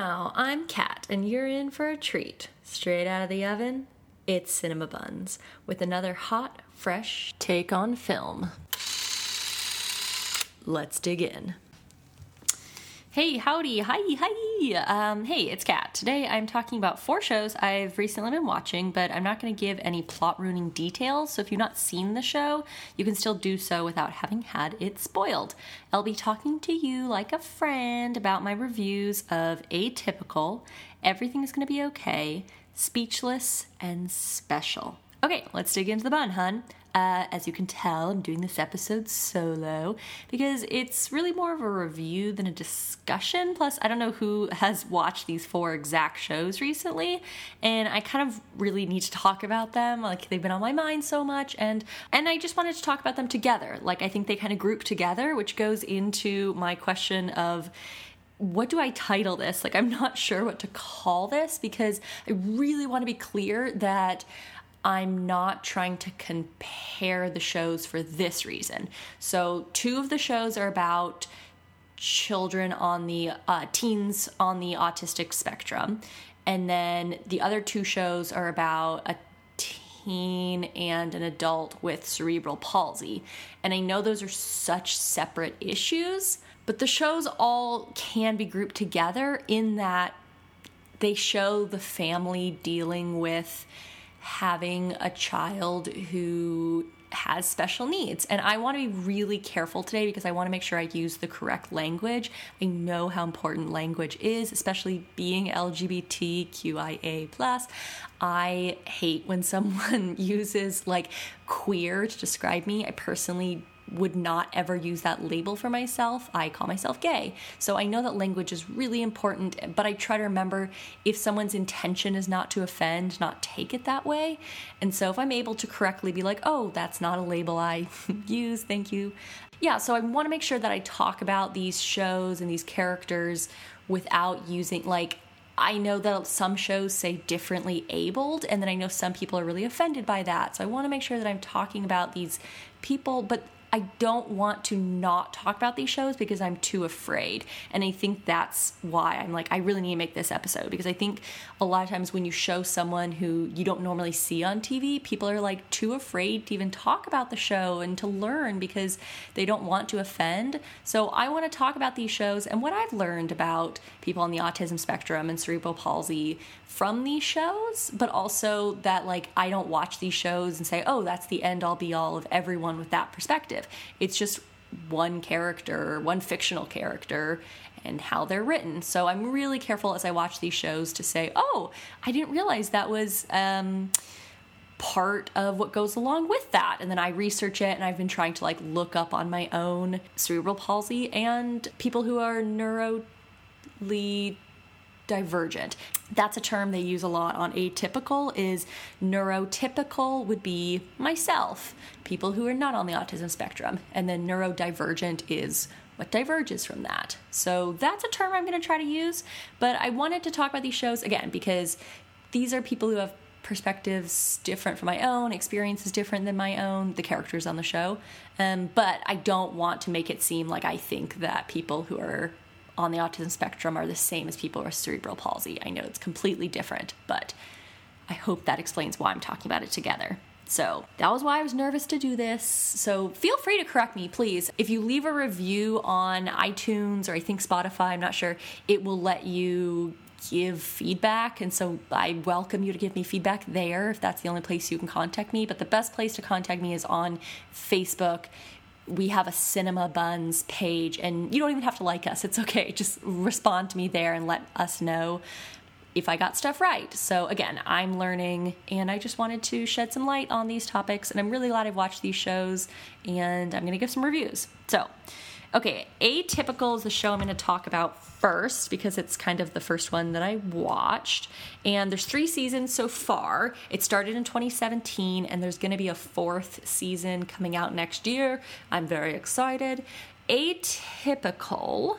Now, I'm Kat, and you're in for a treat. Straight out of the oven, it's Cinema Buns with another hot, fresh take on film. Let's dig in. Hey, howdy, hi, hi. Um, hey, it's Kat. Today I'm talking about four shows I've recently been watching, but I'm not going to give any plot ruining details. So if you've not seen the show, you can still do so without having had it spoiled. I'll be talking to you like a friend about my reviews of Atypical, Everything is going to be okay, Speechless, and Special. Okay, let's dig into the bun, hun. Uh, as you can tell, I'm doing this episode solo because it's really more of a review than a discussion. Plus, I don't know who has watched these four exact shows recently, and I kind of really need to talk about them. Like they've been on my mind so much, and and I just wanted to talk about them together. Like I think they kind of group together, which goes into my question of what do I title this? Like, I'm not sure what to call this because I really want to be clear that I'm not trying to compare the shows for this reason. So, two of the shows are about children on the uh, teens on the autistic spectrum, and then the other two shows are about a teen and an adult with cerebral palsy. And I know those are such separate issues, but the shows all can be grouped together in that they show the family dealing with having a child who has special needs. And I want to be really careful today because I want to make sure I use the correct language. I know how important language is, especially being LGBTQIA. I hate when someone uses like queer to describe me. I personally would not ever use that label for myself. I call myself gay. So I know that language is really important, but I try to remember if someone's intention is not to offend, not take it that way. And so if I'm able to correctly be like, oh, that's not a label I use, thank you. Yeah, so I want to make sure that I talk about these shows and these characters without using like I know that some shows say differently abled, and then I know some people are really offended by that. So I want to make sure that I'm talking about these people, but I don't want to not talk about these shows because I'm too afraid. And I think that's why I'm like, I really need to make this episode because I think a lot of times when you show someone who you don't normally see on TV, people are like too afraid to even talk about the show and to learn because they don't want to offend. So I want to talk about these shows and what I've learned about people on the autism spectrum and cerebral palsy from these shows, but also that like I don't watch these shows and say, oh, that's the end all be all of everyone with that perspective. It's just one character, one fictional character, and how they're written. So I'm really careful as I watch these shows to say, oh, I didn't realize that was. Um, part of what goes along with that and then i research it and i've been trying to like look up on my own cerebral palsy and people who are neurally divergent. That's a term they use a lot on atypical is neurotypical would be myself, people who are not on the autism spectrum, and then neurodivergent is what diverges from that. So that's a term I'm going to try to use, but I wanted to talk about these shows again because these are people who have perspectives different from my own, experiences different than my own, the characters on the show. Um, but I don't want to make it seem like I think that people who are on the autism spectrum are the same as people with cerebral palsy. I know it's completely different, but I hope that explains why I'm talking about it together. So that was why I was nervous to do this. So feel free to correct me, please. If you leave a review on iTunes or I think Spotify, I'm not sure, it will let you give feedback. And so I welcome you to give me feedback there if that's the only place you can contact me. But the best place to contact me is on Facebook we have a cinema buns page and you don't even have to like us. It's okay. Just respond to me there and let us know if i got stuff right. So again i'm learning and i just wanted to shed some light on these topics and i'm really glad i've watched these shows and i'm going to give some reviews. So Okay, Atypical is the show I'm going to talk about first because it's kind of the first one that I watched. And there's three seasons so far. It started in 2017, and there's going to be a fourth season coming out next year. I'm very excited. Atypical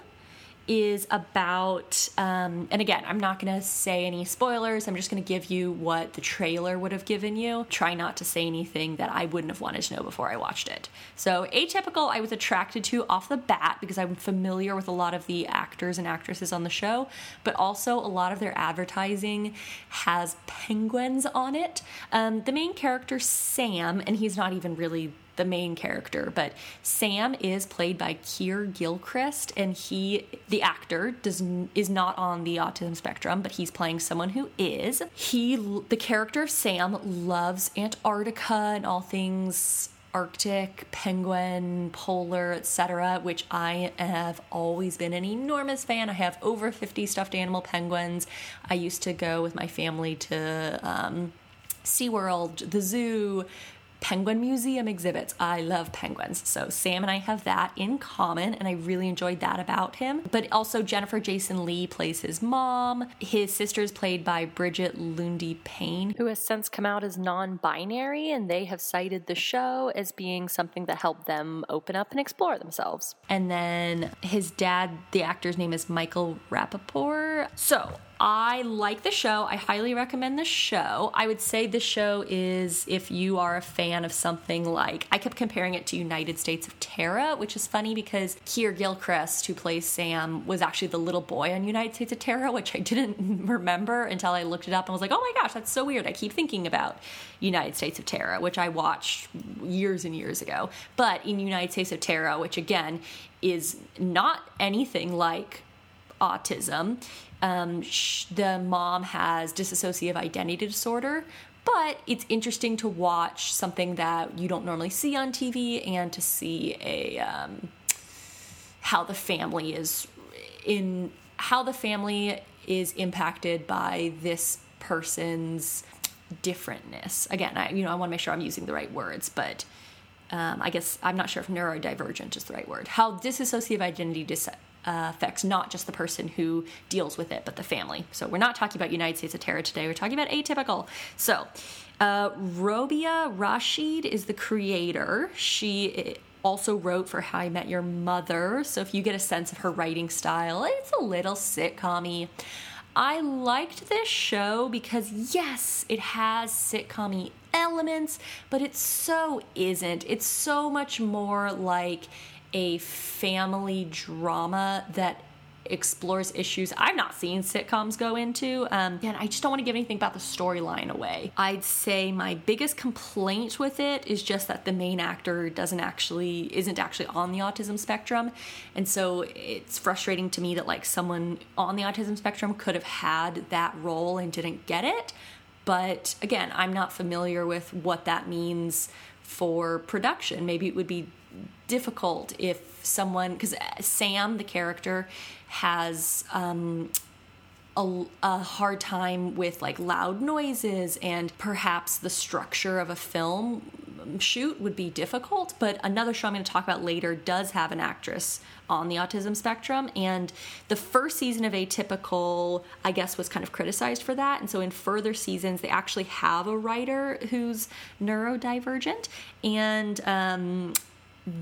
is about, um, and again, I'm not going to say any spoilers. I'm just going to give you what the trailer would have given you. Try not to say anything that I wouldn't have wanted to know before I watched it. So, Atypical, I was attracted to off the bat because I'm familiar with a lot of the actors and actresses on the show, but also a lot of their advertising has penguins on it. Um, the main character, Sam, and he's not even really the main character, but Sam is played by Keir Gilchrist, and he, the actor, does is not on the autism spectrum, but he's playing someone who is. He, the character of Sam, loves Antarctica and all things Arctic, penguin, polar, etc., which I have always been an enormous fan. I have over 50 stuffed animal penguins. I used to go with my family to um, SeaWorld, the zoo, penguin museum exhibits. I love penguins. So Sam and I have that in common, and I really enjoyed that about him. But also, Jennifer Jason Leigh plays his mom. His sister is played by Brigette Lundy Paine, who has since come out as non binary, and they have cited the show as being something that helped them open up and explore themselves. And then his dad, the actor's name is Michael Rapaport. So I like the show. I highly recommend the show. I would say the show is if you are a fan of something like I kept comparing it to United States of Tara, which is funny because Keir Gilchrist, who plays Sam, was actually the little boy on United States of Tara, which I didn't remember until I looked it up and was like, oh my gosh, that's so weird. I keep thinking about United States of Tara, which I watched years and years ago. But in United States of Tara, which again is not anything like autism um, sh- the mom has dissociative identity disorder, but it's interesting to watch something that you don't normally see on TV and to see a um, how the family is in how the family is impacted by this person's differentness. Again, I you know I want to make sure I'm using the right words, but um, I guess I'm not sure if neurodivergent is the right word. How dissociative identity dis- affects not just the person who deals with it, but the family. So we're not talking about United States of Tara today. We're talking about atypical. So uh, Robia Rashid is the creator. She eh, also wrote for How I Met Your Mother. So if you get a sense of her writing style, it's a little sitcom I liked this show because, yes, it has sitcom elements, but it so isn't. It's so much more like a family drama that explores issues I've not seen sitcoms go into. Um, and I just don't want to give anything about the storyline away. I'd say my biggest complaint with it is just that the main actor doesn't actually isn't actually on the autism spectrum, and so it's frustrating to me that like someone on the autism spectrum could have had that role and didn't get it. But again, I'm not familiar with what that means for production. Maybe it would be difficult if someone because Sam the character has um, a, a, hard time with like loud noises and perhaps the structure of a film shoot would be difficult but another show i'm going to talk about later does have an actress on the autism spectrum and the first season of atypical i guess was kind of criticized for that and so in further seasons they actually have a writer who's neurodivergent and um,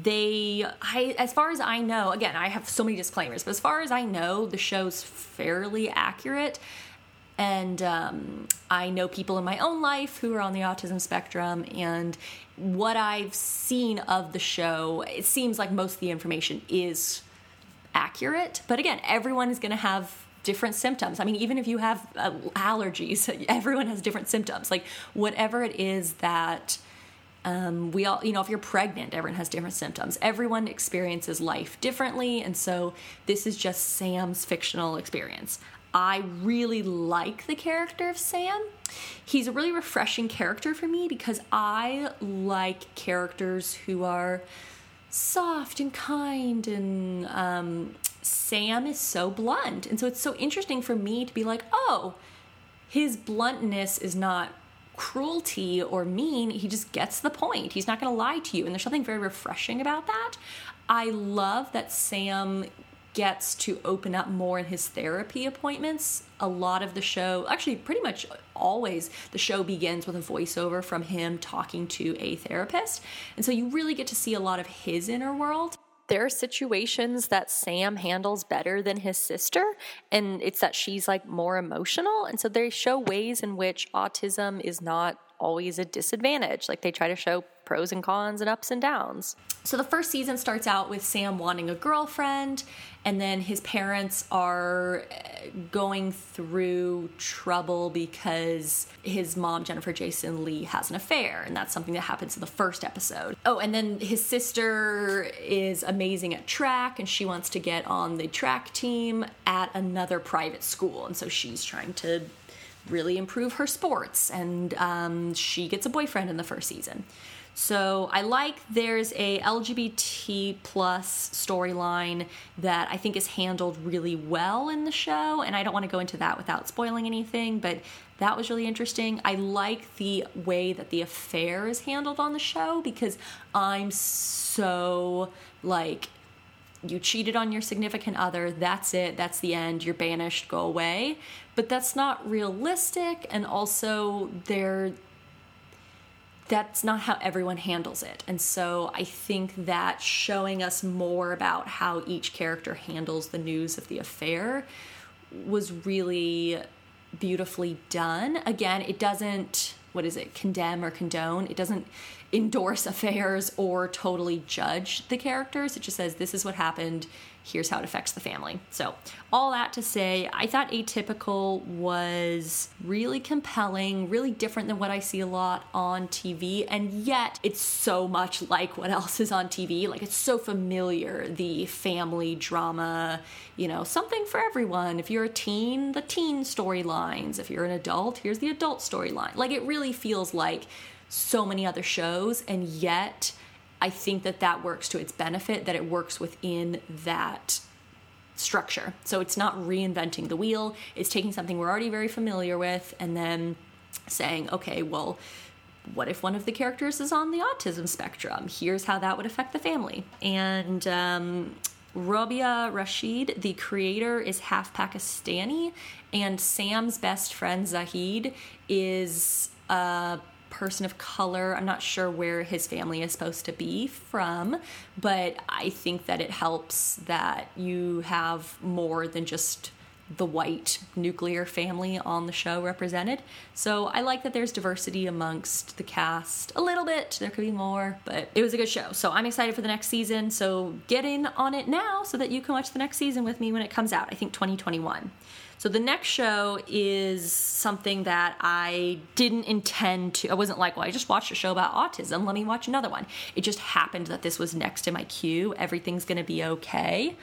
they I as far as I know, again, I have so many disclaimers, but as far as I know, the show's fairly accurate. And um, I know people in my own life who are on the autism spectrum, and what I've seen of the show, it seems like most of the information is accurate. But again, everyone is going to have different symptoms. I mean, even if you have uh, allergies, everyone has different symptoms. Like, whatever it is that um, we all, you know, if you're pregnant, everyone has different symptoms. Everyone experiences life differently, and so this is just Sam's fictional experience. I really like the character of Sam. He's a really refreshing character for me because I like characters who are soft and kind, and um, Sam is so blunt. And so it's so interesting for me to be like, oh, his bluntness is not cruelty or mean. He just gets the point. He's not going to lie to you. And there's something very refreshing about that. I love that Sam gets to open up more in his therapy appointments. A lot of the show, actually, pretty much always, the show begins with a voiceover from him talking to a therapist. And so you really get to see a lot of his inner world. There are situations that Sam handles better than his sister, and it's that she's like more emotional. And so they show ways in which autism is not always a disadvantage. Like they try to show pros and cons and ups and downs. So the first season starts out with Sam wanting a girlfriend, and then his parents are eh, going through trouble because his mom, Jennifer Jason Leigh, has an affair, and that's something that happens in the first episode. Oh, and then his sister is amazing at track, and she wants to get on the track team at another private school, and so she's trying to really improve her sports, and um, she gets a boyfriend in the first season. So I like there's a LGBT plus storyline that I think is handled really well in the show, and I don't want to go into that without spoiling anything, but that was really interesting. I like the way that the affair is handled on the show because I'm so like you cheated on your significant other, that's it, that's the end, you're banished, go away. But that's not realistic, and also there that's not how everyone handles it. And so I think that showing us more about how each character handles the news of the affair was really beautifully done. Again, it doesn't, what is it, condemn or condone. It doesn't endorse affairs or totally judge the characters. It just says, this is what happened here's how it affects the family. So, all that to say, I thought Atypical was really compelling, really different than what I see a lot on TV, and yet it's so much like what else is on TV. Like, it's so familiar the family drama, you know, something for everyone. If you're a teen, the teen storylines. If you're an adult, here's the adult storyline. Like, it really feels like so many other shows, and yet I think that that works to its benefit, that it works within that structure. So it's not reinventing the wheel, it's taking something we're already very familiar with and then saying, okay, well, what if one of the characters is on the autism spectrum? Here's how that would affect the family. And um, Robia Rashid, the creator, is half Pakistani, and Sam's best friend Zahid is a person of color. I'm not sure where his family is supposed to be from, but I think that it helps that you have more than just the white nuclear family on the show represented. So I like that there's diversity amongst the cast a little bit. There could be more, but it was a good show. So I'm excited for the next season. So get in on it now so that you can watch the next season with me when it comes out. I think 2021. So the next show is something that I didn't intend to. I wasn't like, well, I just watched a show about autism. Let me watch another one. It just happened that this was next in my queue. Everything's going to be okay.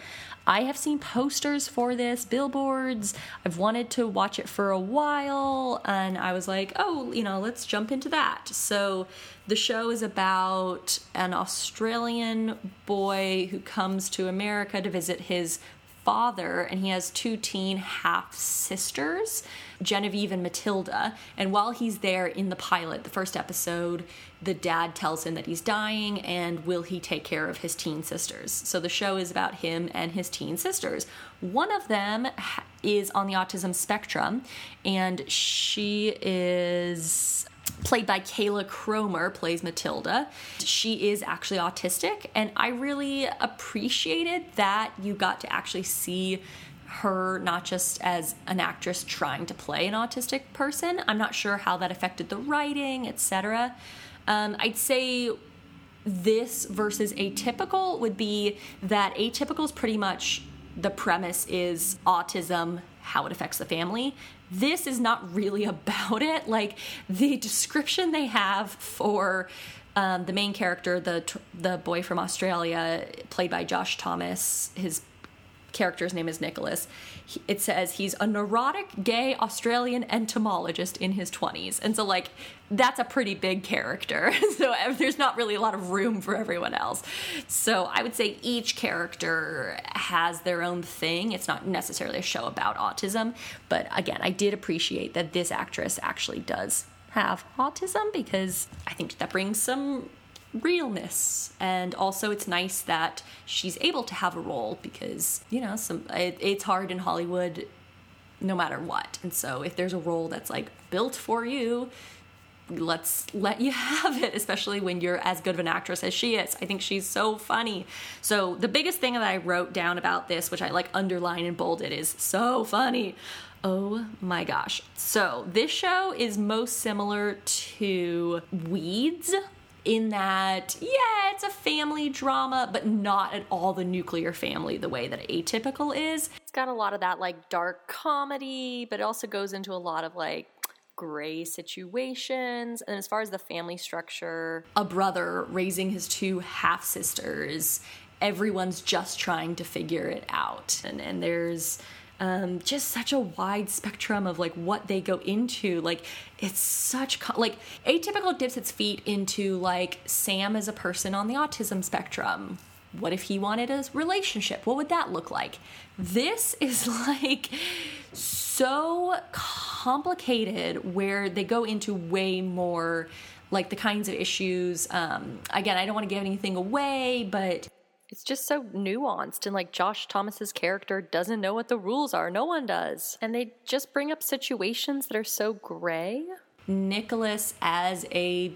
I have seen posters for this, billboards. I've wanted to watch it for a while, and I was like, oh, you know, let's jump into that. So, the show is about an Australian boy who comes to America to visit his father, and he has two teen half sisters, Genevieve and Matilda. And while he's there in the pilot, the first episode, the dad tells him that he's dying and will he take care of his teen sisters. So the show is about him and his teen sisters. One of them is on the autism spectrum, and she is played by Kayla Cromer, plays Matilda. She is actually autistic, and I really appreciated that you got to actually see her not just as an actress trying to play an autistic person. I'm not sure how that affected the writing, etc. Um, I'd say this versus atypical would be that atypical is pretty much the premise is autism, how it affects the family this is not really about it. Like the description they have for um, the main character, the the boy from Australia, played by Josh Thomas, his character's name is Nicholas. It says he's a neurotic gay Australian entomologist in his 20s. And so, like, that's a pretty big character. so, there's not really a lot of room for everyone else. So, I would say each character has their own thing. It's not necessarily a show about autism. But again, I did appreciate that this actress actually does have autism because I think that brings some realness and also it's nice that she's able to have a role because you know some it, it's hard in hollywood no matter what and so if there's a role that's like built for you let's let you have it, especially when you're as good of an actress as she is. I think she's so funny. So, the biggest thing that I wrote down about this, which I like underline and bolded, is so funny. Oh my gosh. So, this show is most similar to Weeds in that, yeah, it's a family drama, but not at all the nuclear family the way that Atypical is. It's got a lot of that like dark comedy, but it also goes into a lot of like gray situations. And as far as the family structure, a brother raising his two half sisters, everyone's just trying to figure it out. And, and there's um, just such a wide spectrum of like what they go into. Like it's such co- like atypical dips its feet into like Sam as a person on the autism spectrum. What if he wanted a relationship? What would that look like? This is like so complicated where they go into way more like the kinds of issues. Um, again, I don't want to give anything away, but it's just so nuanced and like Josh Thomas's character doesn't know what the rules are. No one does. And they just bring up situations that are so gray. Nicholas, as a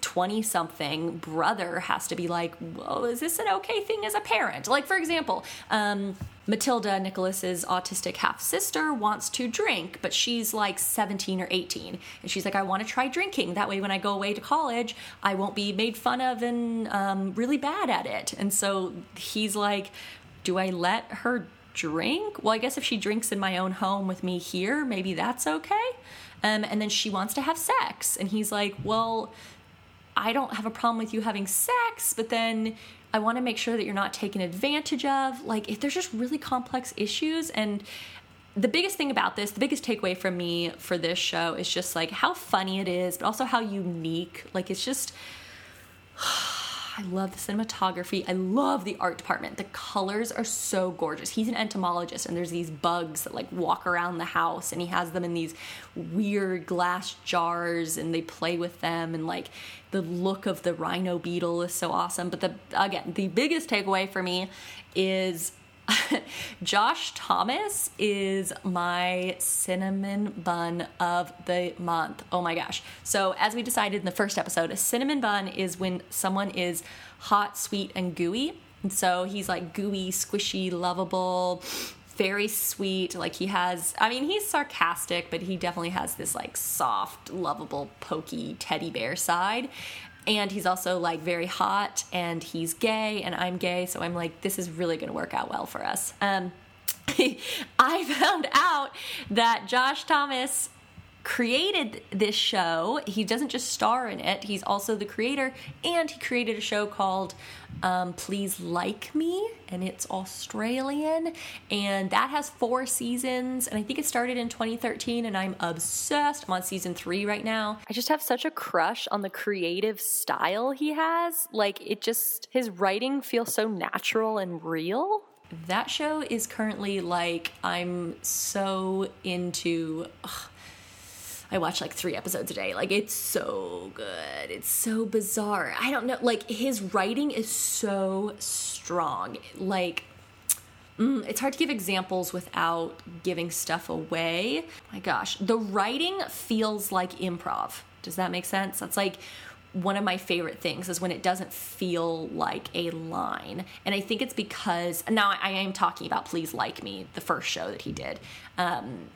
20 something brother, has to be like, Whoa, is this an okay thing as a parent? Like, for example, um, Matilda, Nicholas's autistic half sister, wants to drink, but she's like 17 or 18. And she's like, I want to try drinking. That way, when I go away to college, I won't be made fun of and um, really bad at it. And so he's like, Do I let her drink? Well, I guess if she drinks in my own home with me here, maybe that's okay. Um, and then she wants to have sex. And he's like, Well, I don't have a problem with you having sex, but then I want to make sure that you're not taken advantage of. Like, if there's just really complex issues, and the biggest thing about this, the biggest takeaway from me for this show is just like how funny it is, but also how unique. Like, it's just. I love the cinematography. I love the art department. The colors are so gorgeous. He's an entomologist, and there's these bugs that like walk around the house, and he has them in these weird glass jars, and they play with them, and like the look of the rhino beetle is so awesome. But the again, the biggest takeaway for me is Josh Thomas is my cinnamon bun of the month. Oh my gosh. So, as we decided in the first episode, a cinnamon bun is when someone is hot, sweet, and gooey. And so he's like gooey, squishy, lovable, very sweet. Like he has, I mean, he's sarcastic, but he definitely has this like soft, lovable, pokey teddy bear side and he's also like very hot and he's gay and I'm gay so I'm like this is really going to work out well for us. Um I found out that Josh Thomas created this show. He doesn't just star in it, he's also the creator, and he created a show called um, Please Like Me, and it's Australian, and that has four seasons, and I think it started in 2013, and I'm obsessed. I'm on season three right now. I just have such a crush on the creative style he has. Like, it just, his writing feels so natural and real that show is currently like I'm so into ugh, I watch like three episodes a day. Like it's so good. It's so bizarre. I don't know. Like his writing is so strong. Like mm, it's hard to give examples without giving stuff away. My gosh, the writing feels like improv. Does that make sense? That's like one of my favorite things is when it doesn't feel like a line. And I think it's because now I am talking about Please Like Me, the first show that he did. Um,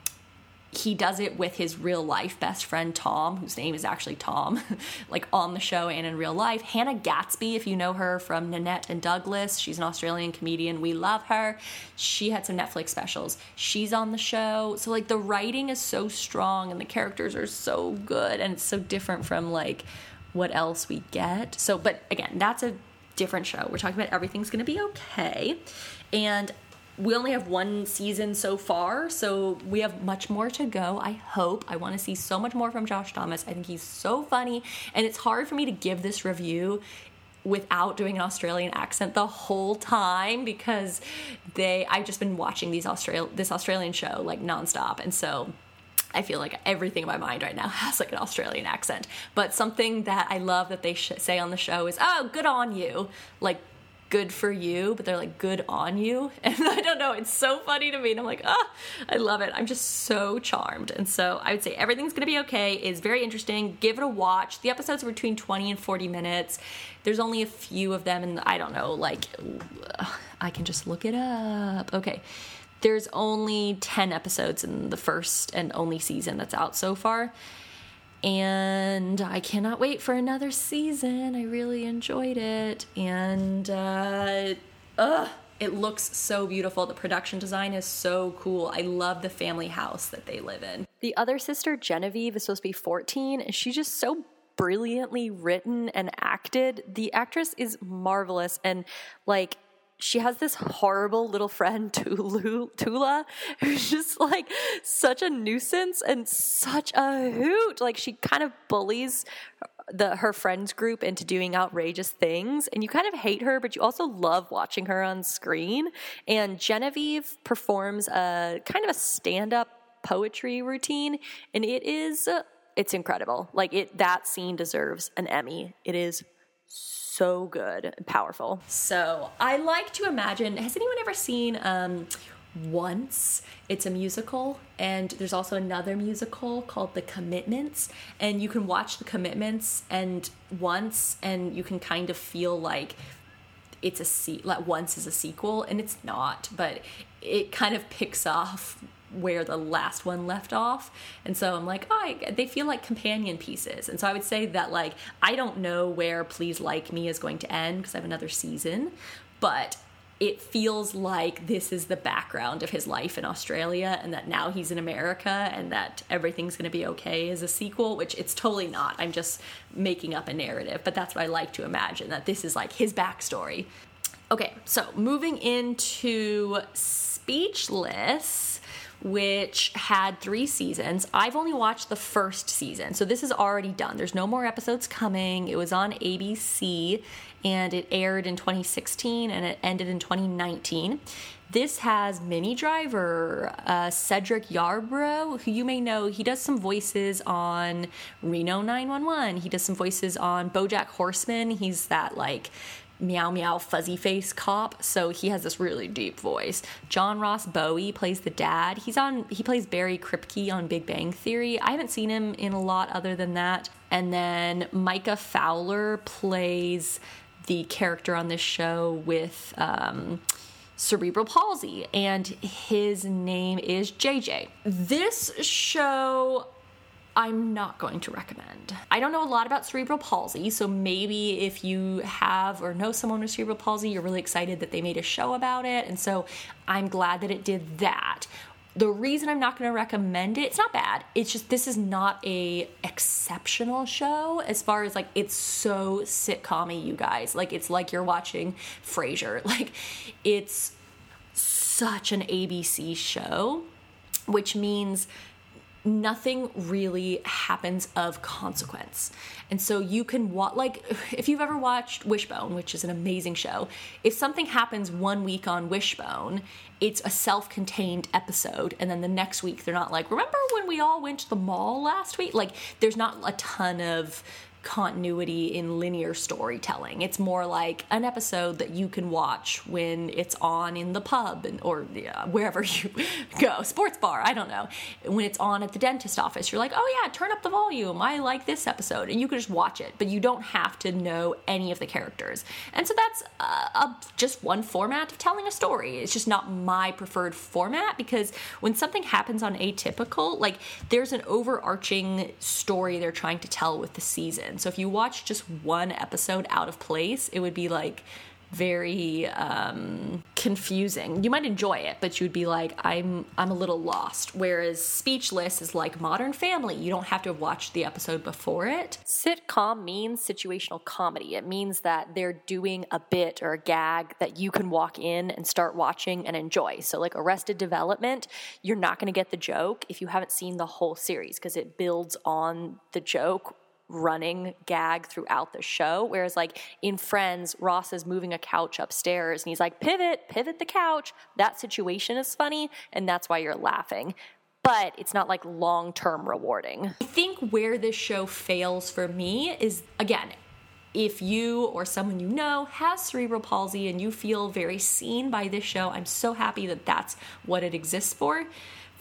he does it with his real life best friend Tom, whose name is actually Tom, like on the show and in real life. Hannah Gadsby, if you know her from Nanette and Douglas, she's an Australian comedian. We love her. She had some Netflix specials. She's on the show. So, like, the writing is so strong and the characters are so good and it's so different from like what else we get. So, but again, that's a different show. We're talking about everything's gonna be okay. And we only have one season so far, so we have much more to go. I hope. I want to see so much more from Josh Thomas. I think he's so funny, and it's hard for me to give this review without doing an Australian accent the whole time because they I've just been watching these Australia this Australian show like nonstop, and so I feel like everything in my mind right now has like an Australian accent. But something that I love that they sh- say on the show is, "Oh, good on you!" Like good for you, but they're like good on you. And I don't know, it's so funny to me. And I'm like, ah, I love it. I'm just so charmed. And so I would say everything's gonna be okay. It's very interesting. Give it a watch. The episodes are between 20 and 40 minutes. There's only a few of them, and I don't know, like, I can just look it up. Okay. There's only 10 episodes in the first and only season that's out so far and I cannot wait for another season. I really enjoyed it, and uh, ugh, it looks so beautiful. The production design is so cool. I love the family house that they live in. The other sister, Genevieve, is supposed to be 14, and she's just so brilliantly written and acted. The actress is marvelous, and like she has this horrible little friend Tula who's just like such a nuisance and such a hoot. Like she kind of bullies the her friends group into doing outrageous things and you kind of hate her but you also love watching her on screen and Genevieve performs a kind of a stand-up poetry routine and it is uh, it's incredible. Like it that scene deserves an Emmy. It is so good and powerful. So I like to imagine. Has anyone ever seen um, Once? It's a musical, and there's also another musical called The Commitments, and you can watch The Commitments and Once, and you can kind of feel like it's a se- like Once is a sequel, and it's not, but it kind of picks off where the last one left off. And so I'm like, oh, I, they feel like companion pieces. And so I would say that, like, I don't know where Please Like Me is going to end because I have another season, but it feels like this is the background of his life in Australia and that now he's in America and that everything's going to be okay as a sequel, which it's totally not. I'm just making up a narrative, but that's what I like to imagine that this is like his backstory. Okay, so moving into Speechless which had three seasons. I've only watched the first season, so this is already done. There's no more episodes coming. It was on ABC and it aired in 2016 and it ended in 2019. This has Minnie Driver, uh, Cedric Yarbrough, who you may know. He does some voices on Reno 911. He does some voices on Bojack Horseman. He's that like meow meow fuzzy face cop. So he has this really deep voice. John ross bowie plays the dad. He's on he plays barry kripke on big bang theory. I haven't seen him in a lot other than that. And then micah fowler plays the character on this show with um, cerebral palsy. And his name is jj this show I'm not going to recommend. I don't know a lot about cerebral palsy, so maybe if you have or know someone with cerebral palsy, you're really excited that they made a show about it, and so I'm glad that it did that. The reason I'm not going to recommend it, it's not bad. It's just this is not a exceptional show as far as like it's so sitcommy, you guys. Like it's like you're watching Frasier. Like it's such an ABC show, which means nothing really happens of consequence. And so you can watch, like, if you've ever watched Wishbone, which is an amazing show, if something happens one week on Wishbone, it's a self contained episode. And then the next week, they're not like, remember when we all went to the mall last week? Like, there's not a ton of continuity in linear storytelling. It's more like an episode that you can watch when it's on in the pub and, or wherever you go, sports bar, I don't know. When it's on at the dentist office, you're like, oh yeah, turn up the volume. I like this episode. And you can just watch it, but you don't have to know any of the characters. And so that's uh, a, just one format of telling a story. It's just not my preferred format because when something happens on Atypical, like there's an overarching story they're trying to tell with the season. So if you watch just one episode out of place, it would be like very um, confusing. You might enjoy it, but you'd be like, I'm I'm a little lost. Whereas Speechless is like Modern Family. You don't have to have watched the episode before it. Sitcom means situational comedy. It means that they're doing a bit or a gag that you can walk in and start watching and enjoy. So like Arrested Development, you're not going to get the joke if you haven't seen the whole series because it builds on the joke running gag throughout the show. Whereas, like in Friends, Ross is moving a couch upstairs and he's like, pivot, pivot the couch. That situation is funny, and that's why you're laughing. But it's not like long term rewarding. I think where this show fails for me is again, if you or someone you know has cerebral palsy and you feel very seen by this show, I'm so happy that that's what it exists for.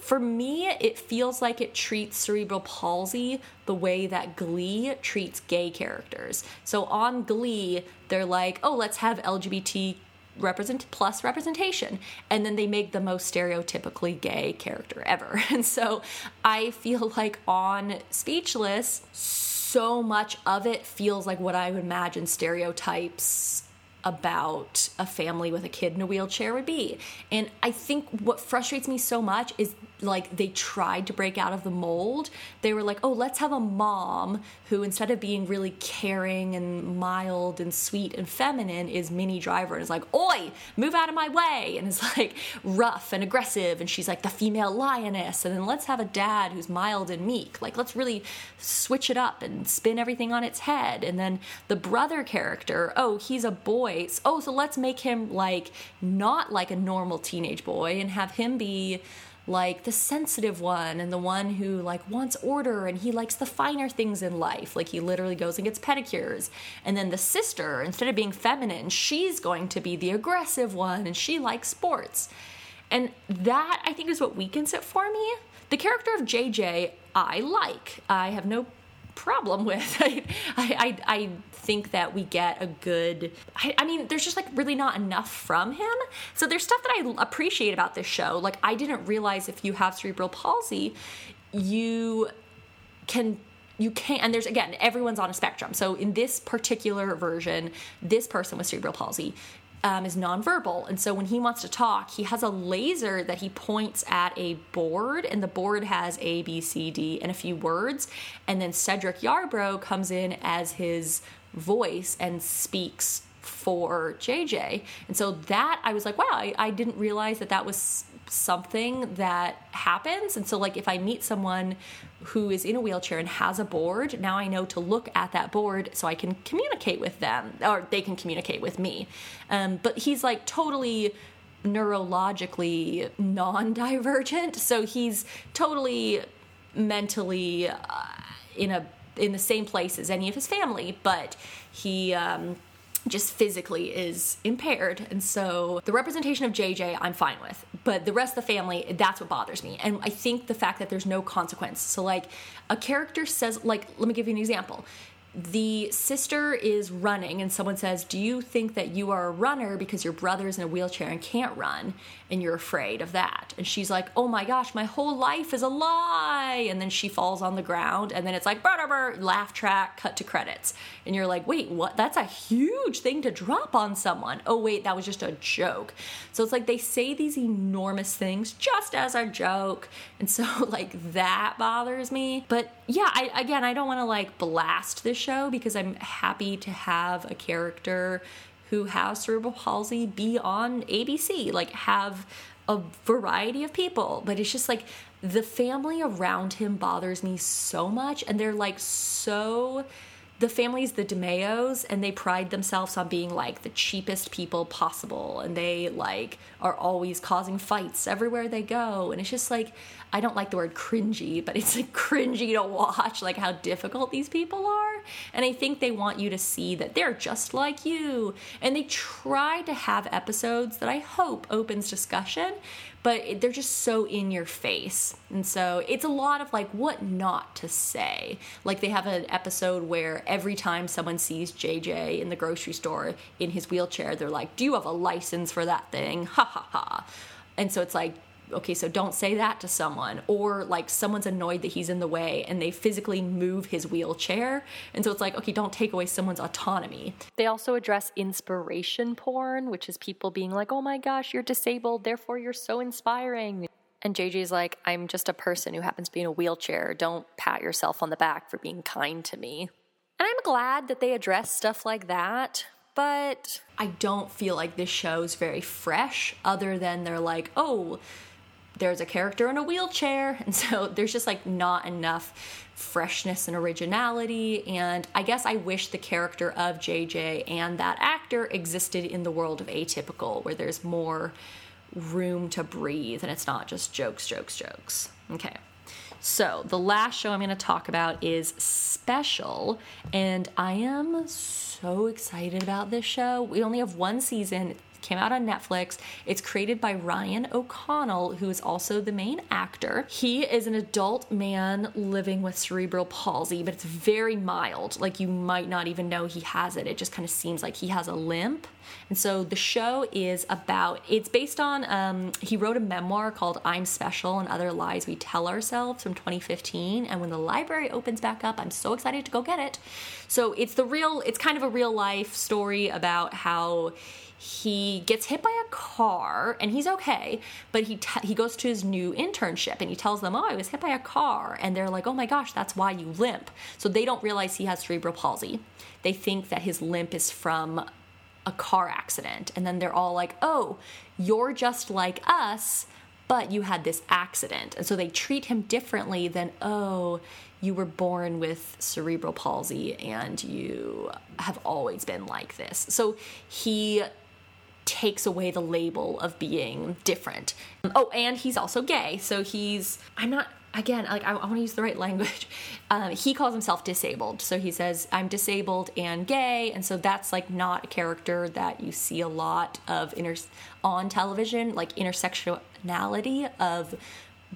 For me, it feels like it treats cerebral palsy the way that Glee treats gay characters. So on Glee, they're like, oh, let's have LGBT represent plus representation and then they make the most stereotypically gay character ever and so i feel like on speechless so much of it feels like what i would imagine stereotypes about a family with a kid in a wheelchair would be. And I think what frustrates me so much is like they tried to break out of the mold. They were like, oh, let's have a mom who, instead of being really caring and mild and sweet and feminine, is Minnie Driver and is like, oi, move out of my way, and is like rough and aggressive. And she's like the female lioness. And then let's have a dad who's mild and meek. Like, let's really switch it up and spin everything on its head. And then the brother character, oh, he's a boy. Oh, so let's make him like not like a normal teenage boy and have him be like the sensitive one and the one who like wants order and he likes the finer things in life. Like he literally goes and gets pedicures. And then the sister instead of being feminine she's going to be the aggressive one and she likes sports. And that i think is what weakens it for me. The character of jj i like. I have no problem with. I, I, I think that we get a good. I, I, mean, there's just like really not enough from him. So there's stuff that I appreciate about this show. Like I didn't realize if you have cerebral palsy, you can you can't and there's again everyone's on a spectrum so in this particular version this person with cerebral palsy um, is nonverbal. And so when he wants to talk, he has a laser that he points at a board, and the board has A, B, C, D, and a few words. And then Cedric Yarbrough comes in as his voice and speaks for JJ. And so that I was like, wow, I, I didn't realize that that was something that happens. And so, like, if I meet someone who is in a wheelchair and has a board, now I know to look at that board so I can communicate with them or they can communicate with me. Um, but he's like totally neurologically non divergent. So he's totally mentally uh, in a in the same place as any of his family, but he um, just physically is impaired. And so the representation of JJ, I'm fine with. But the rest of the family, that's what bothers me. And I think the fact that there's no consequence. So, like, a character says, like, let me give you an example the sister is running and someone says do you think that you are a runner because your brother is in a wheelchair and can't run and you're afraid of that. And she's like oh my gosh my whole life is a lie. And then she falls on the ground and then it's like burr, laugh track cut to credits. And you're like wait what? That's a huge thing to drop on someone. Oh wait that was just a joke. So it's like they say these enormous things just as a joke. And so like that bothers me. But yeah I, again i don't want to like blast this show because I'm happy to have a character who has cerebral palsy be on ABC, like have a variety of people. But it's just like the family around him bothers me so much, and they're like so the family's the DiMeos and they pride themselves on being like the cheapest people possible. And they like are always causing fights everywhere they go. And it's just like I don't like the word cringy but it's like cringy to watch like how difficult these people are. And I think they want you to see that they're just like you. And they try to have episodes that I hope opens discussion but they're just so in your face. And so it's a lot of like what not to say. Like they have an episode where every time someone sees JJ in the grocery store in his wheelchair, they're like, Do you have a license for that thing? Ha ha ha. And so it's like, okay, so don't say that to someone. Or like someone's annoyed that he's in the way and they physically move his wheelchair. And so it's like, okay, don't take away someone's autonomy. They also address inspiration porn, which is people being like, oh my gosh, you're disabled, therefore you're so inspiring. And JJ's like, I'm just a person who happens to be in a wheelchair. Don't pat yourself on the back for being kind to me. And I'm glad that they address stuff like that, but I don't feel like this show's very fresh, other than they're like, oh, there's a character in a wheelchair and so there's just like not enough freshness and originality and i guess i wish the character of jj and that actor existed in the world of atypical where there's more room to breathe and it's not just jokes jokes jokes okay So, the last show I'm going to talk about is Special, and I am so excited about this show. We only have one season. Came out on Netflix. It's created by Ryan O'Connell, who is also the main actor. He is an adult man living with cerebral palsy, but it's very mild. Like you might not even know he has it. It just kind of seems like he has a limp. And so the show is about, it's based on, um, he wrote a memoir called I'm Special and Other Lies We Tell Ourselves from 2015. And when the library opens back up, I'm so excited to go get it. So it's the real, it's kind of a real life story about how he gets hit by a car and he's okay but he t- he goes to his new internship and he tells them oh i was hit by a car and they're like oh my gosh that's why you limp. So they don't realize he has cerebral palsy. They think that his limp is from a car accident and then they're all like oh you're just like us but you had this accident. And so they treat him differently than oh you were born with cerebral palsy and you have always been like this. So he takes away the label of being different. Oh, and he's also gay. So he's, I'm not, again, like I, I want to use the right language. Um, he calls himself disabled. So he says, I'm disabled and gay. And so that's like not a character that you see a lot of inter- on television, like intersectionality of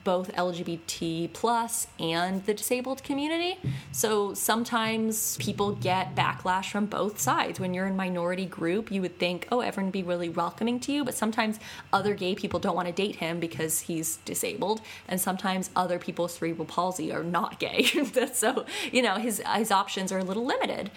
both LGBT plus and the disabled community. So sometimes people get backlash from both sides. When you're in minority group, you would think, oh, everyone would be really welcoming to you. But sometimes other gay people don't want to date him because he's disabled, and sometimes other people with cerebral palsy are not gay. so you know his his options are a little limited.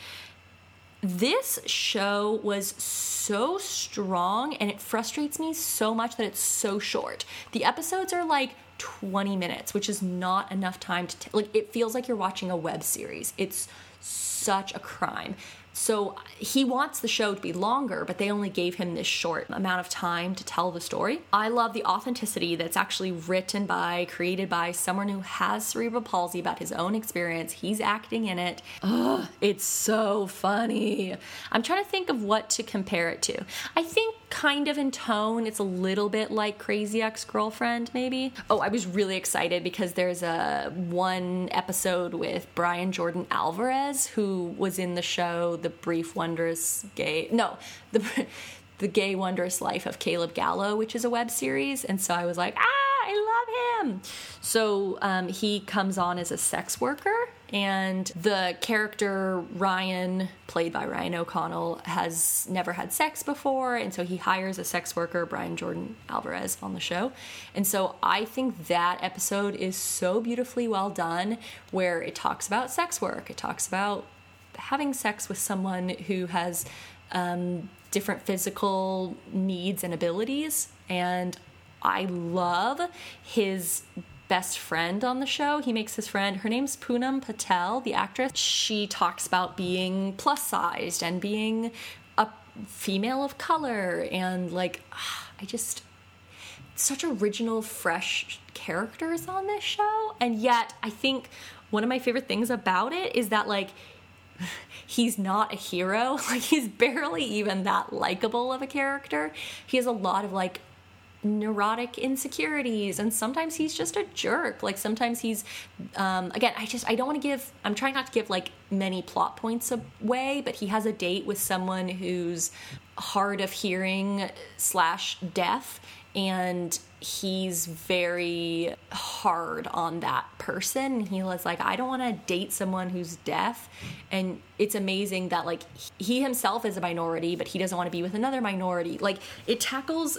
This show was so strong and it frustrates me so much that it's so short. The episodes are like 20 minutes, which is not enough time to t- like it feels like you're watching a web series. It's such a crime. So he wants the show to be longer, but they only gave him this short amount of time to tell the story. I love the authenticity that's actually written by, created by someone who has cerebral palsy about his own experience. He's acting in it. Ugh, it's so funny. I'm trying to think of what to compare it to. I think kind of in tone, it's a little bit like Crazy Ex Girlfriend, maybe. Oh, I was really excited because there's a one episode with Brian Jordan Alvarez who was in the show the brief wondrous gay no the the gay wondrous life of Caleb Gallo, which is a web series, and so I was like, ah, I love him. So um, he comes on as a sex worker, and the character Ryan, played by Ryan O'Connell, has never had sex before, and so he hires a sex worker, Brian Jordan Alvarez, on the show. And so I think that episode is so beautifully well done, where it talks about sex work, it talks about having sex with someone who has um, different physical needs and abilities. And I love his best friend on the show. He makes his friend, her name's Punam Patel, the actress. She talks about being plus sized and being a female of color. And like, I just, such original, fresh characters on this show. And yet, I think one of my favorite things about it is that, like, he's not a hero. Like he's barely even that likable of a character. He has a lot of like neurotic insecurities and sometimes he's just a jerk like sometimes he's um, again i just i don't want to give i'm trying not to give like many plot points away but he has a date with someone who's hard of hearing slash deaf and he's very hard on that person. He was like i don't want to date someone who's deaf. And it's amazing that like he himself is a minority but he doesn't want to be with another minority. Like it tackles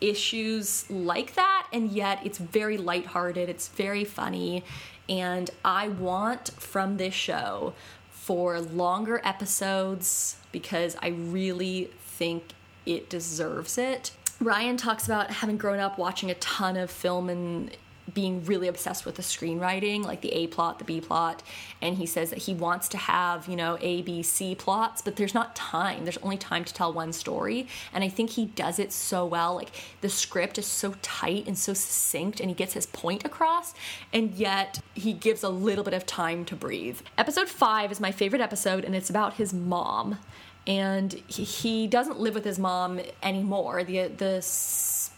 issues like that and yet it's very lighthearted it's very funny. And i want from this show for longer episodes because i really think it deserves it Ryan talks about having grown up watching a ton of film and being really obsessed with the screenwriting, like the A plot, the B plot, and he says that he wants to have, you know, A, B, C plots, but there's not time. There's only time to tell one story, and I think he does it so well. Like the script is so tight and so succinct, and he gets his point across, and yet he gives a little bit of time to breathe. Episode 5 is my favorite episode, and it's about his mom and he, doesn't live with his mom anymore. The the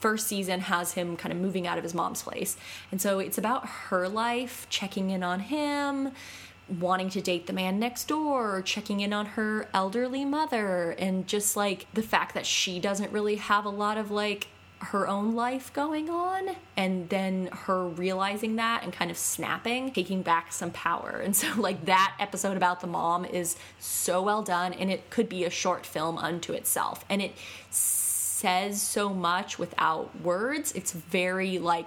first season has him kind of moving out of his mom's place. And so it's about her life, checking in on him, wanting to date the man next door, checking in on her elderly mother, and just like the fact that she doesn't really have a lot of like her own life going on and then her realizing that and kind of snapping taking back some power. And so like that episode about the mom is so well done and it could be a short film unto itself. And it says so much without words. It's very like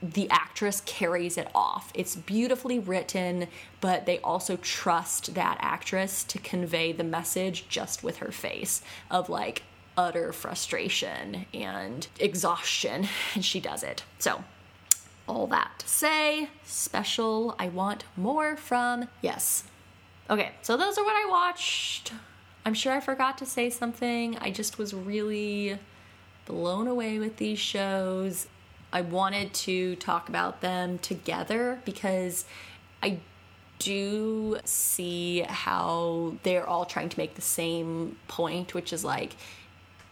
the actress carries it off. It's beautifully written, but they also trust that actress to convey the message just with her face of like utter frustration and exhaustion, and she does it. So, all that to say, special, I want more from, yes. Okay, so those are what I watched. I'm sure I forgot to say something. I just was really blown away with these shows. I wanted to talk about them together because I do see how they're all trying to make the same point, which is like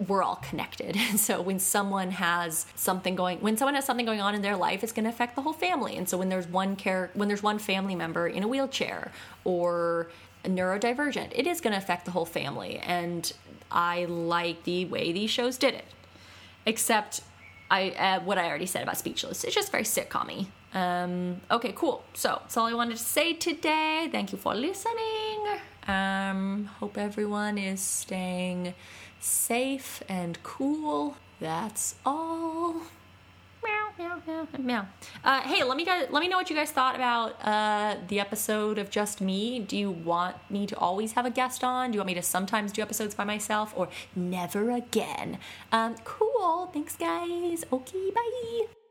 we're all connected. And so when someone has something going when someone has something going on in their life, it's going to affect the whole family. And so when there's one care when there's one family member in a wheelchair or neurodivergent, it is going to affect the whole family. And I like the way these shows did it. Except I uh, what I already said about Speechless. It's just very sitcom Um, okay, cool. So that's all I wanted to say today. Thank you for listening. Um, hope everyone is staying safe and cool. That's all. Meow, meow, meow, meow. Uh, hey, let me guys, let me know what you guys thought about uh, the episode of Just Me. Do you want me to always have a guest on? Do you want me to sometimes do episodes by myself or never again? Um, cool. Thanks, guys. Okay, bye.